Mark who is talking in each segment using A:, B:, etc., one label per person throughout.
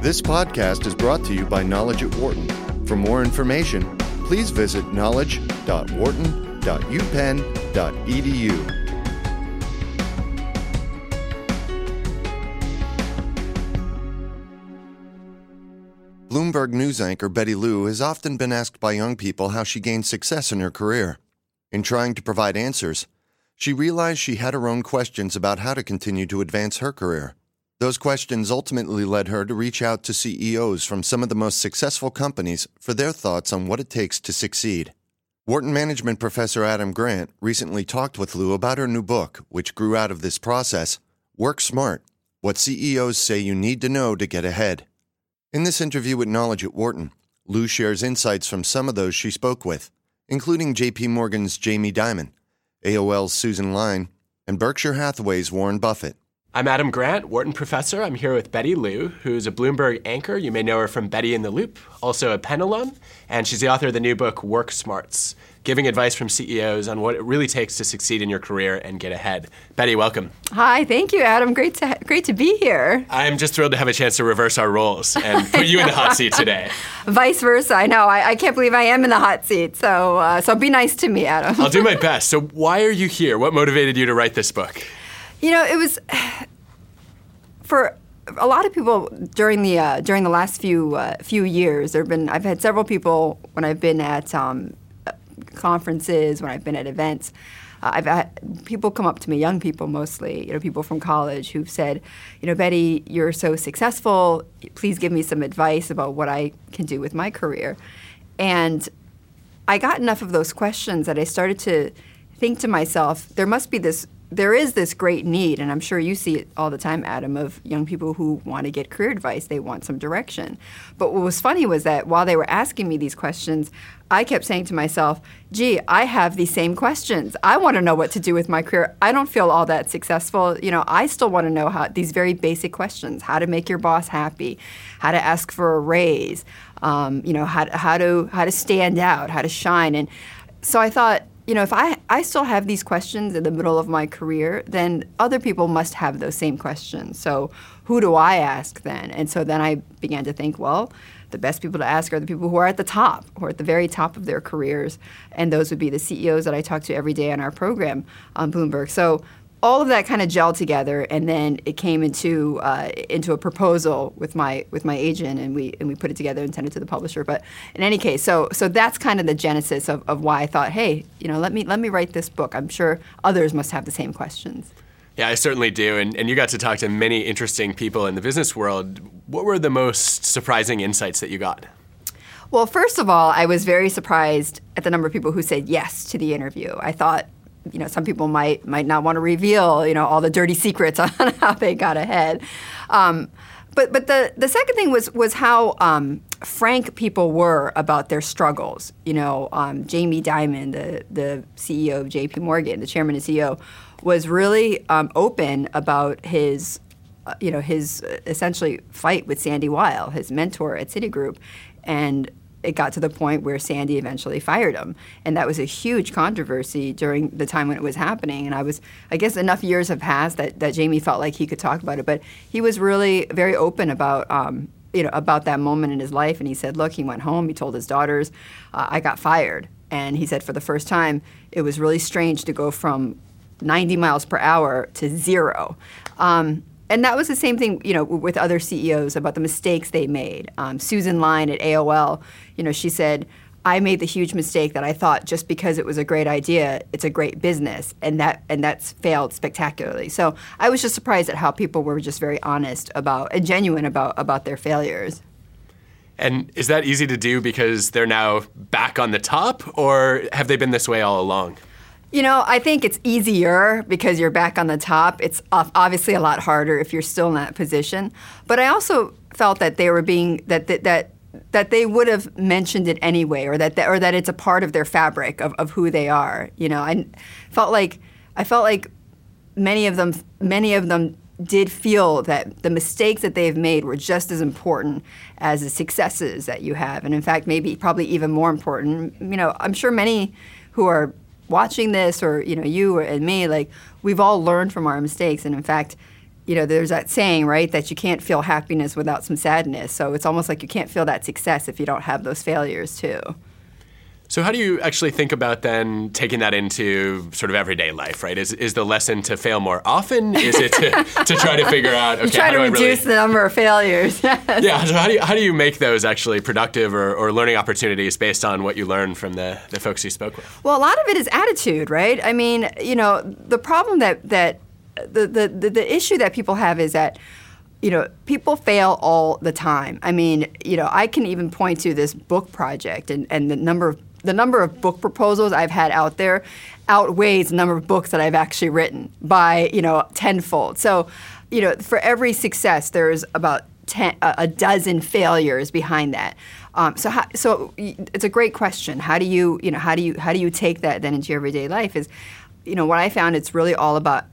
A: This podcast is brought to you by Knowledge at Wharton. For more information, please visit knowledge.wharton.upenn.edu. Bloomberg News anchor Betty Liu has often been asked by young people how she gained success in her career. In trying to provide answers, she realized she had her own questions about how to continue to advance her career. Those questions ultimately led her to reach out to CEOs from some of the most successful companies for their thoughts on what it takes to succeed. Wharton management professor Adam Grant recently talked with Liu about her new book, which grew out of this process Work Smart What CEOs Say You Need to Know to Get Ahead. In this interview with Knowledge at Wharton, Liu shares insights from some of those she spoke with, including JP Morgan's Jamie Dimon, AOL's Susan Lyne, and Berkshire Hathaway's Warren Buffett.
B: I'm Adam Grant, Wharton professor. I'm here with Betty Liu, who's a Bloomberg anchor. You may know her from Betty in the Loop, also a Penn alum, and she's the author of the new book Work Smarts giving advice from CEOs on what it really takes to succeed in your career and get ahead. Betty, welcome.
C: Hi, thank you, Adam. Great to great to be here.
B: I'm just thrilled to have a chance to reverse our roles and put you in the hot seat today.
C: Vice versa. I know. I, I, can't believe I am in the hot seat. So uh, so be nice to me, Adam.
B: I'll do my best. So why are you here? What motivated you to write this book?
C: You know, it was for a lot of people during the uh, during the last few uh, few years. There've been I've had several people when I've been at um, conferences, when I've been at events, uh, I've had people come up to me, young people mostly, you know, people from college who've said, you know, Betty, you're so successful. Please give me some advice about what I can do with my career. And I got enough of those questions that I started to think to myself, there must be this there is this great need, and I'm sure you see it all the time, Adam, of young people who want to get career advice. They want some direction. But what was funny was that while they were asking me these questions, I kept saying to myself, gee, I have these same questions. I want to know what to do with my career. I don't feel all that successful. You know, I still want to know how these very basic questions how to make your boss happy, how to ask for a raise, um, you know, how, how, to, how to stand out, how to shine. And so I thought, you know, if I, I still have these questions in the middle of my career, then other people must have those same questions. So who do I ask then? And so then I began to think, well, the best people to ask are the people who are at the top, who are at the very top of their careers. And those would be the CEOs that I talk to every day on our program on Bloomberg. So all of that kind of gelled together, and then it came into uh, into a proposal with my with my agent, and we and we put it together and sent it to the publisher. But in any case, so so that's kind of the genesis of, of why I thought, hey, you know, let me let me write this book. I'm sure others must have the same questions.
B: Yeah, I certainly do. And, and you got to talk to many interesting people in the business world. What were the most surprising insights that you got?
C: Well, first of all, I was very surprised at the number of people who said yes to the interview. I thought you know, some people might might not want to reveal, you know, all the dirty secrets on how they got ahead. Um, but but the the second thing was was how um, frank people were about their struggles. You know, um, Jamie Dimon, the the CEO of J.P. Morgan, the chairman and CEO, was really um, open about his. Uh, you know his uh, essentially fight with Sandy Weill, his mentor at Citigroup, and it got to the point where Sandy eventually fired him. And that was a huge controversy during the time when it was happening. And I was, I guess enough years have passed that, that Jamie felt like he could talk about it. But he was really very open about, um, you know, about that moment in his life. And he said, look, he went home, he told his daughters, uh, I got fired. And he said for the first time, it was really strange to go from 90 miles per hour to zero. Um, and that was the same thing, you know, with other CEOs about the mistakes they made. Um, Susan Lyne at AOL, you know, she said, I made the huge mistake that I thought just because it was a great idea, it's a great business, and that and that's failed spectacularly. So I was just surprised at how people were just very honest about and genuine about about their failures.
B: And is that easy to do because they're now back on the top, or have they been this way all along?
C: You know, I think it's easier because you're back on the top. It's obviously a lot harder if you're still in that position. But I also felt that they were being that that that, that they would have mentioned it anyway, or that, that or that it's a part of their fabric of, of who they are. You know, I felt like I felt like many of them many of them did feel that the mistakes that they've made were just as important as the successes that you have, and in fact, maybe probably even more important. You know, I'm sure many who are watching this or you know you and me like we've all learned from our mistakes and in fact you know, there's that saying, right, that you can't feel happiness without some sadness. So it's almost like you can't feel that success if you don't have those failures too.
B: So how do you actually think about then taking that into sort of everyday life, right? Is, is the lesson to fail more often? Is it to, to try to figure out, okay,
C: you try to
B: do
C: reduce
B: really...
C: the number of failures.
B: yeah, so how do, you, how do you make those actually productive or, or learning opportunities based on what you learned from the, the folks you spoke with?
C: Well, a lot of it is attitude, right? I mean, you know, the problem that, that the, the, the, the issue that people have is that you know, people fail all the time. I mean, you know, I can even point to this book project and, and the number of the number of book proposals I've had out there outweighs the number of books that I've actually written by you know tenfold. So, you know, for every success, there's about ten, a dozen failures behind that. Um, so, how, so it's a great question. How do you, you know, how do you, how do you take that then into your everyday life? Is you know, what I found it's really all about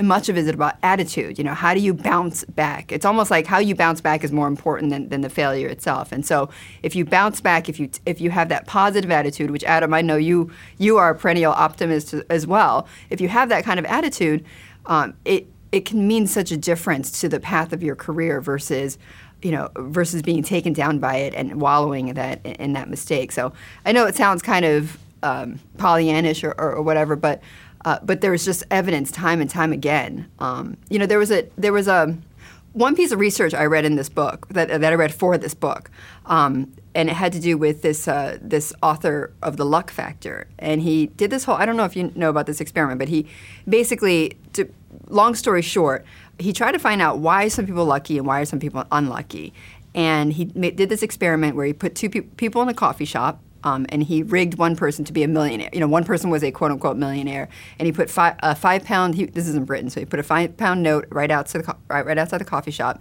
C: much of it is about attitude. You know, how do you bounce back? It's almost like how you bounce back is more important than, than the failure itself. And so, if you bounce back, if you if you have that positive attitude, which Adam, I know you you are a perennial optimist as well. If you have that kind of attitude, um, it it can mean such a difference to the path of your career versus you know, versus being taken down by it and wallowing in that in that mistake. So I know it sounds kind of um, Pollyannish or, or, or, whatever, but uh, but there was just evidence time and time again. Um, you know, there was a there was a one piece of research I read in this book that, that I read for this book, um, and it had to do with this uh, this author of the luck factor, and he did this whole. I don't know if you know about this experiment, but he basically, to, long story short, he tried to find out why some people lucky and why are some people unlucky, and he did this experiment where he put two pe- people in a coffee shop um, and he rigged one person to be a millionaire. You know, one person was a quote unquote millionaire, and he put five, a five pound. He, this is in Britain, so he put a five pound note right outside the right, right outside the coffee shop,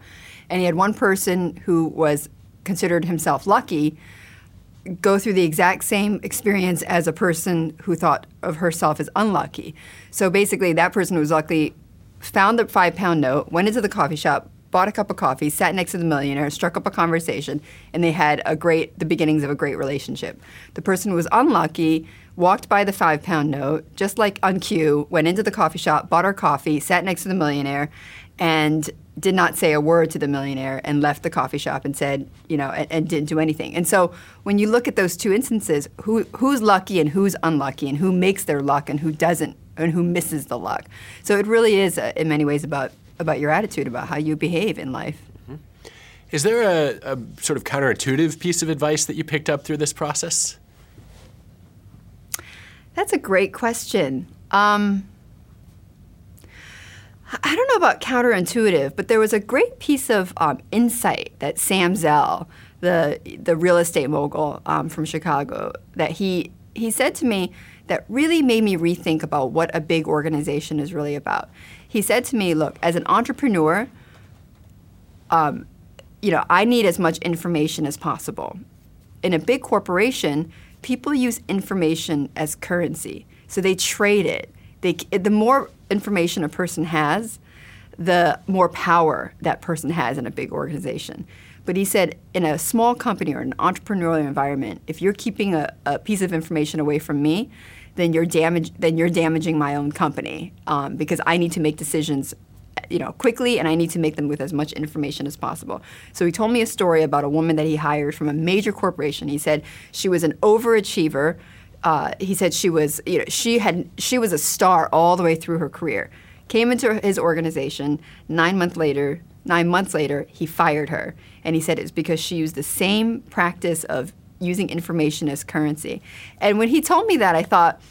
C: and he had one person who was considered himself lucky go through the exact same experience as a person who thought of herself as unlucky. So basically, that person who was lucky found the five pound note, went into the coffee shop, bought a cup of coffee, sat next to the millionaire, struck up a conversation, and they had a great the beginnings of a great relationship. The person who was unlucky walked by the five pound note, just like on cue, went into the coffee shop, bought our coffee, sat next to the millionaire, and did not say a word to the millionaire and left the coffee shop and said, you know, and, and, didn't do anything. And so when you look at those two instances, who who's lucky and who's unlucky and who makes their luck and who doesn't and who misses the luck. So it really is uh, in many ways about about your attitude, about how you behave in life. Mm-hmm.
B: Is there a, a, sort of counterintuitive piece of advice that you picked up through this process?
C: That's a great question. Um, I don't know about counterintuitive, but there was a great piece of um, insight that Sam Zell, the the real estate mogul um, from Chicago, that he he said to me that really made me rethink about what a big organization is really about. He said to me, "Look, as an entrepreneur, um, you know, I need as much information as possible. In a big corporation, people use information as currency, so they trade it. They, the more information a person has, the more power that person has in a big organization. But he said, in a small company or an entrepreneurial environment, if you're keeping a, a piece of information away from me, then you're damage then you're damaging my own company um, because I need to make decisions you know quickly and I need to make them with as much information as possible. So he told me a story about a woman that he hired from a major corporation. He said she was an overachiever. Uh, he said she was you know she had she was a star all the way through her career. Came into his organization nine months later. Nine months later, he fired her, and he said it's because she used the same practice of using information as currency. And when he told me that, I thought,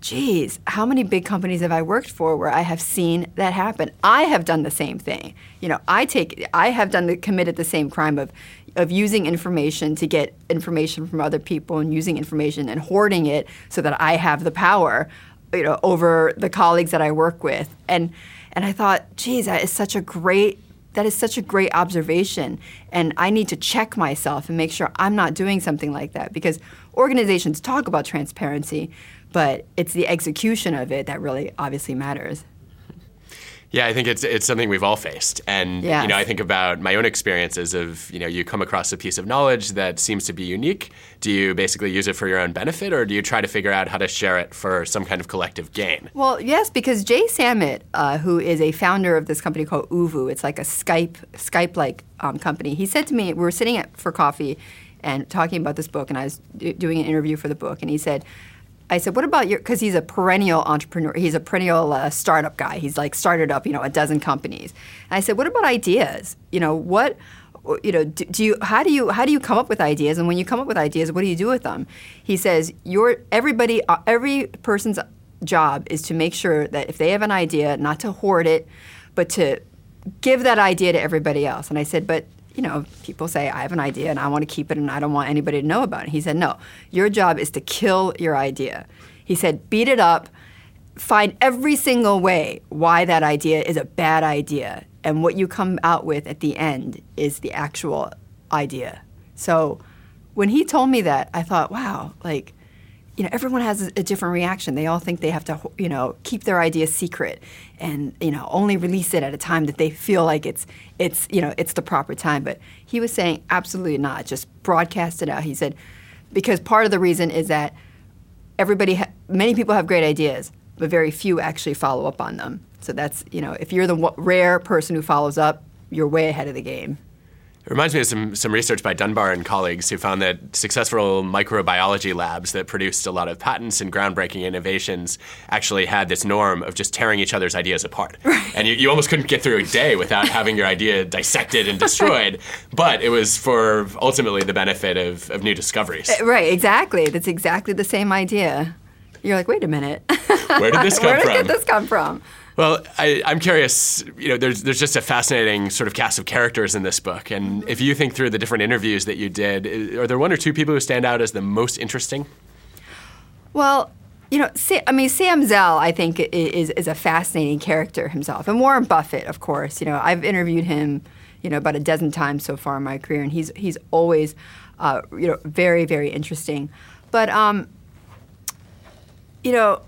C: geez, how many big companies have I worked for where I have seen that happen? I have done the same thing. You know, I take, I have done the, committed the same crime of, of using information to get information from other people and using information and hoarding it so that I have the power, you know, over the colleagues that I work with. And, and I thought, geez, that is such a great that is such a great observation. And I need to check myself and make sure I'm not doing something like that because organizations talk about transparency, but it's the execution of it that really obviously matters.
B: Yeah, I think it's it's something we've all faced, and
C: Yes.
B: you know, I think about my own experiences of you know, you come across a piece of knowledge that seems to be unique. Do you basically use it for your own benefit, or do you try to figure out how to share it for some kind of collective gain?
C: Well, yes, because Jay Samit, uh, who is a founder of this company called ooVoo, it's like a Skype Skype-like um, company. He said to me, we were sitting at, for coffee and talking about this book, and I was d- doing an interview for the book, and he said, I said, what about your, because he's a perennial entrepreneur, he's a perennial uh, startup guy. He's like started up, you know, a dozen companies. And I said, what about ideas? You know, what, you know, do, do you, how do you, how do you come up with ideas? And when you come up with ideas, what do you do with them? He says, your, everybody, uh, every person's job is to make sure that if they have an idea, not to hoard it, but to give that idea to everybody else. And I said, but you know, people say, I have an idea and I want to keep it and I don't want anybody to know about it. He said, no, your job is to kill your idea. He said, beat it up, find every single way why that idea is a bad idea. And what you come out with at the end is the actual idea. So when he told me that, I thought, wow, like, you know, everyone has a, different reaction. They all think they have to, you know, keep their idea secret and, you know, only release it at a time that they feel like it's, it's, you know, it's the proper time. But he was saying absolutely not. Just broadcast it out. He said, because part of the reason is that everybody, ha- many people have great ideas, but very few actually follow up on them. So that's, you know, if you're the w- rare person who follows up, you're way ahead of the game.
B: It reminds me of some, some research by Dunbar and colleagues who found that successful microbiology labs that produced a lot of patents and groundbreaking innovations actually had this norm of just tearing each other's ideas apart. And you, you almost couldn't get through a day without having your idea dissected and destroyed. but it was for ultimately the benefit of, of new discoveries.
C: Eh, right, exactly. That's exactly the same idea. You're like, wait a minute.
B: Where did this come
C: Where
B: from?
C: Where did this come from?
B: Well, I, I'm curious. You know, there's there's just a fascinating sort of cast of characters in this book, and if you think through the different interviews that you did, are there one or two people who stand out as the most interesting?
C: Well, you know, I mean, Sam Zell, I think, is, is a fascinating character himself. And Warren Buffett, of course. You know, I've interviewed him, you know, about a dozen times so far in my career, and he's, he's always, uh, you know, very, very interesting. But, um, you know,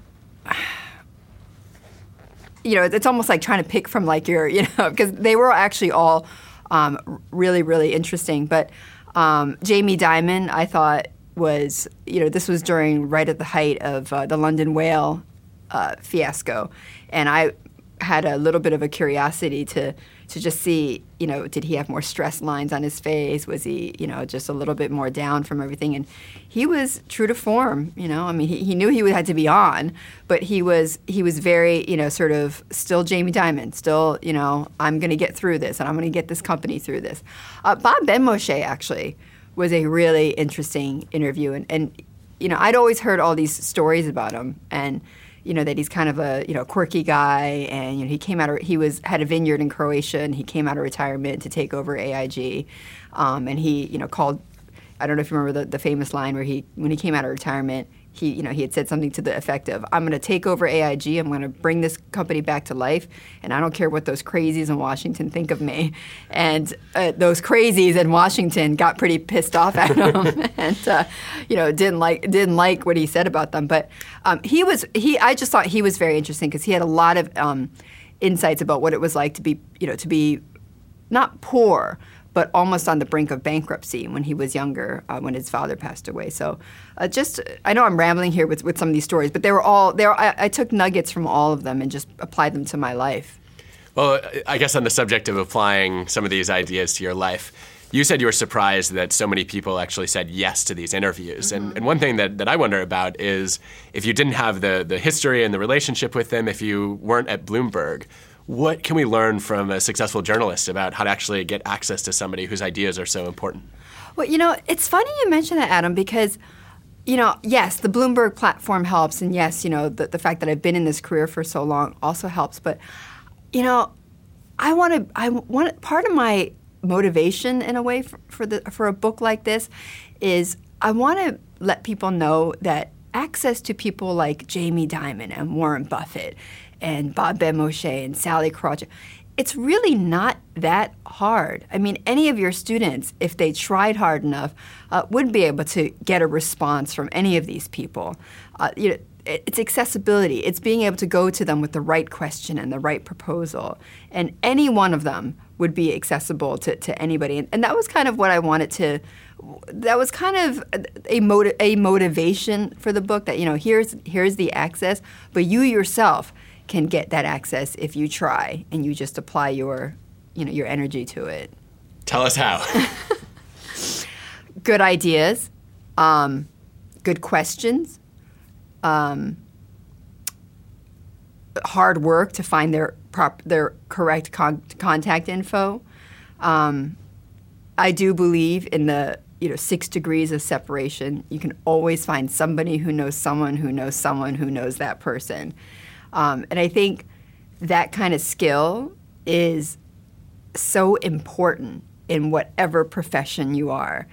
C: you know, it's almost like trying to pick from like your, you know, because they were actually all um, really, really interesting. But um, Jamie Dimon, I thought was, you know, this was during right at the height of uh, the London whale uh, fiasco, and I had a little bit of a curiosity to to just see, you know, did he have more stress lines on his face? Was he, you know, just a little bit more down from everything? And he was true to form, you know. I mean, he, he knew he had to be on, but he was he was very, you know, sort of still Jamie Dimon, still, you know, I'm going to get through this, and I'm going to get this company through this. Uh, Bob Benmosche actually was a really interesting interview, and, and you know, I'd always heard all these stories about him, and you know that he's kind of a you know quirky guy, and you know he came out of he was had a vineyard in Croatia, and he came out of retirement to take over AIG, um, and he you know called. I don't know if you remember the, the famous line where he when he came out of retirement. He, you know, he had said something to the effect of, "I'm going to take over AIG. I'm going to bring this company back to life, and I don't care what those crazies in Washington think of me." And uh, those crazies in Washington got pretty pissed off at him, and uh, you know, didn't like didn't like what he said about them. But um, he was he. I just thought he was very interesting because he had a lot of um, insights about what it was like to be, you know, to be not poor, but almost on the brink of bankruptcy when he was younger, uh, when his father passed away. So, uh, just I know I'm rambling here with, with some of these stories, but they were all there. I, I took nuggets from all of them and just applied them to my life.
B: Well, I guess on the subject of applying some of these ideas to your life, you said you were surprised that so many people actually said yes to these interviews. And, and one thing that, that I wonder about is if you didn't have the, the history and the relationship with them, if you weren't at Bloomberg, what can we learn from a successful journalist about how to actually get access to somebody whose ideas are so important?
C: Well, you know, it's funny you mention that, Adam, because, you know, yes, the Bloomberg platform helps, and yes, you know, the, the fact that I've been in this career for so long also helps. But, you know, I want to, I want part of my motivation in a way for, for the for a book like this is I want to let people know that access to people like Jamie Dimon and Warren Buffett and Bob Benmosche and Sallie Krawcheck, it's really not that hard. I mean, any of your students, if they tried hard enough, uh, would be able to get a response from any of these people. Uh, you know, it's accessibility. It's being able to go to them with the right question and the right proposal. And any one of them would be accessible to, to anybody. And, and that was kind of what I wanted to, that was kind of a, motiv- a motivation for the book that, you know, here's, here's the access, but you yourself can get that access if you try and you just apply your, you know, your energy to it.
B: Tell us how.
C: good ideas, um, good questions, um, hard work to find their prop, their correct con- contact info. Um, I do believe in the you know six degrees of separation. You can always find somebody who knows someone who knows someone who knows that person, um, and I think that kind of skill is so important in whatever profession you are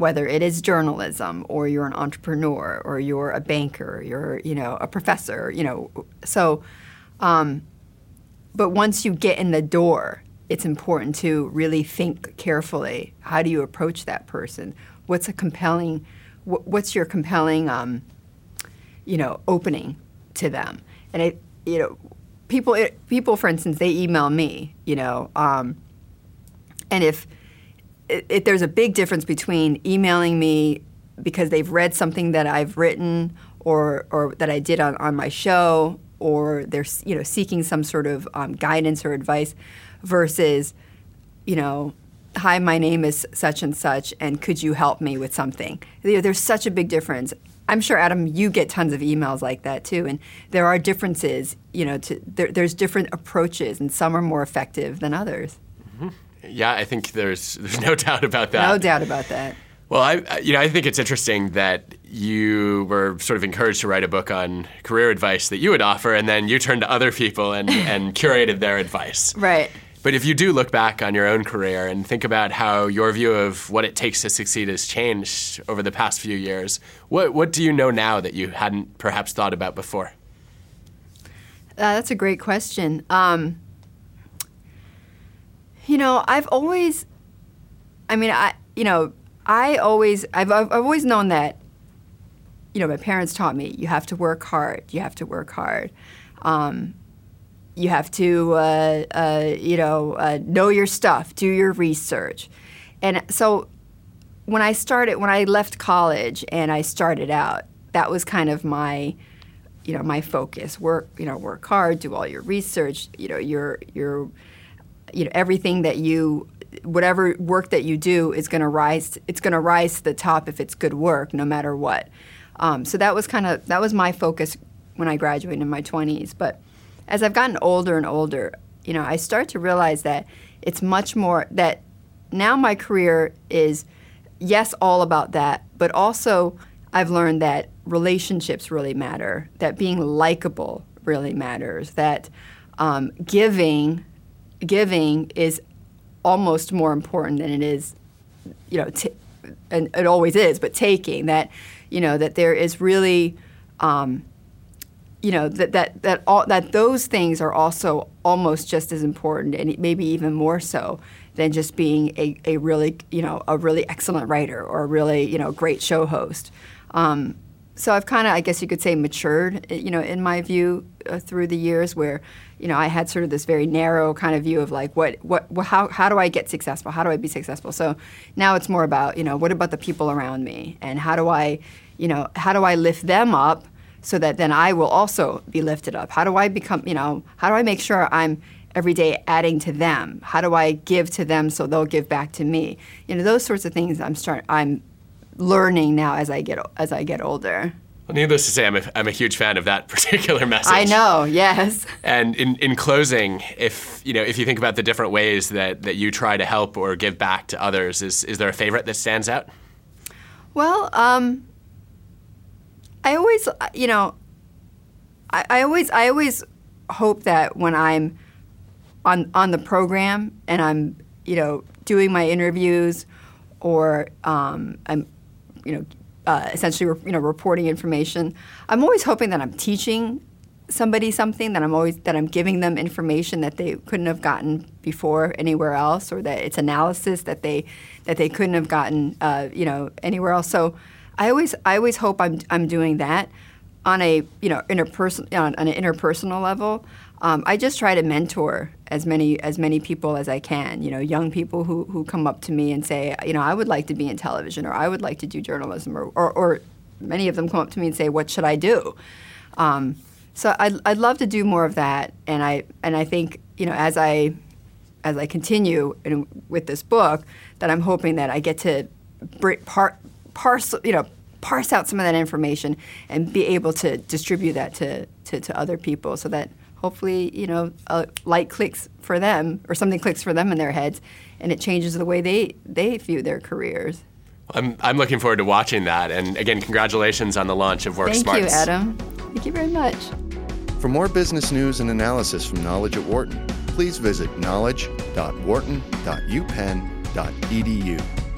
C: whether it is journalism or you're an entrepreneur or you're a banker, or you're you know a professor, you know. So, um, but once you get in the door, it's important to really think carefully. How do you approach that person? What's a compelling? Wh- what's your compelling, um, you know, opening to them? And it, you know, people, it, people, for instance, they email me, you know, um, and if there's a big difference between emailing me because they've read something that I've written or, or that I did on, on my show, or they're you know seeking some sort of um, guidance or advice, versus, you know, hi, my name is such and such, and could you help me with something? There's such a big difference. I'm sure, Adam, you get tons of emails like that too, and there are differences. You know, to, there, there's different approaches, and some are more effective than others.
B: Mm-hmm. Yeah, I think there's there's no doubt about that.
C: No doubt about that.
B: Well, I you know I think it's interesting that you were sort of encouraged to write a book on career advice that you would offer, and then you turned to other people and, and curated their advice.
C: Right.
B: But if you do look back on your own career and think about how your view of what it takes to succeed has changed over the past few years, what what do you know now that you hadn't perhaps thought about before?
C: Uh, that's a great question. Um, you know, I've always, I mean, I, you know, I always, I've, I've always known that, you know, my parents taught me you have to work hard. You have to work hard. Um, you have to, uh, uh, you know, uh, know your stuff, do your research. And so when I started, when I left college and I started out, that was kind of my, you know, my focus. Work, you know, work hard, do all your research. You know, your your you know everything that you whatever work that you do is going to rise it's going to rise to the top if it's good work no matter what um, so that was kind of that was my focus when i graduated in my 20s but as i've gotten older and older you know i start to realize that it's much more that now my career is yes all about that but also i've learned that relationships really matter that being likable really matters that um, giving giving is almost more important than it is, you know, t- and it always is, but taking that, you know, that there is really, um, you know, that that that all that those things are also almost just as important, and maybe even more so than just being a, a really, you know, a really excellent writer or a really, you know, great show host. Um, so I've kind of, I guess you could say, matured, you know, in my view uh, through the years, where you know I had sort of this very narrow kind of view of like what, what, how, how do I get successful? How do I be successful? So now it's more about you know what about the people around me, and how do I, you know, how do I lift them up so that then I will also be lifted up? How do I become, you know, how do I make sure I'm every day adding to them? How do I give to them so they'll give back to me? You know, those sorts of things. I'm start. I'm learning now as I get as I get older.
B: Well, needless to say, I'm a, I'm a huge fan of that particular message.
C: I know, yes.
B: And in, in closing, if you know, if you think about the different ways that, that you try to help or give back to others, is is there a favorite that stands out?
C: Well, um, I always, you know, I, I always I always hope that when I'm on on the program and I'm you know doing my interviews or um, I'm you know uh, essentially you know reporting information. I'm always hoping that I'm teaching somebody something that I'm always that I'm giving them information that they couldn't have gotten before anywhere else, or that it's analysis that they that they couldn't have gotten uh, you know anywhere else. So I always I always hope I'm I'm doing that. on a you know interperson on, on an interpersonal level, um, I just try to mentor as many as many people as I can. You know, young people who, who come up to me and say, you know, I would like to be in television, or I would like to do journalism, or or, or many of them come up to me and say, what should I do? Um, so I'd, I'd love to do more of that, and I and I think you know as I as I continue in, with this book, that I'm hoping that I get to par, parse you know parse out some of that information and be able to distribute that to, to, to other people so that hopefully you know a light clicks for them or something clicks for them in their heads and it changes the way they they view their careers.
B: I'm, I'm looking forward to watching that. And again congratulations on the launch of work
C: thank
B: smarts.
C: you adam. Thank you very much.
A: For more business news and analysis from knowledge at wharton please visit knowledge.wharton.upenn.edu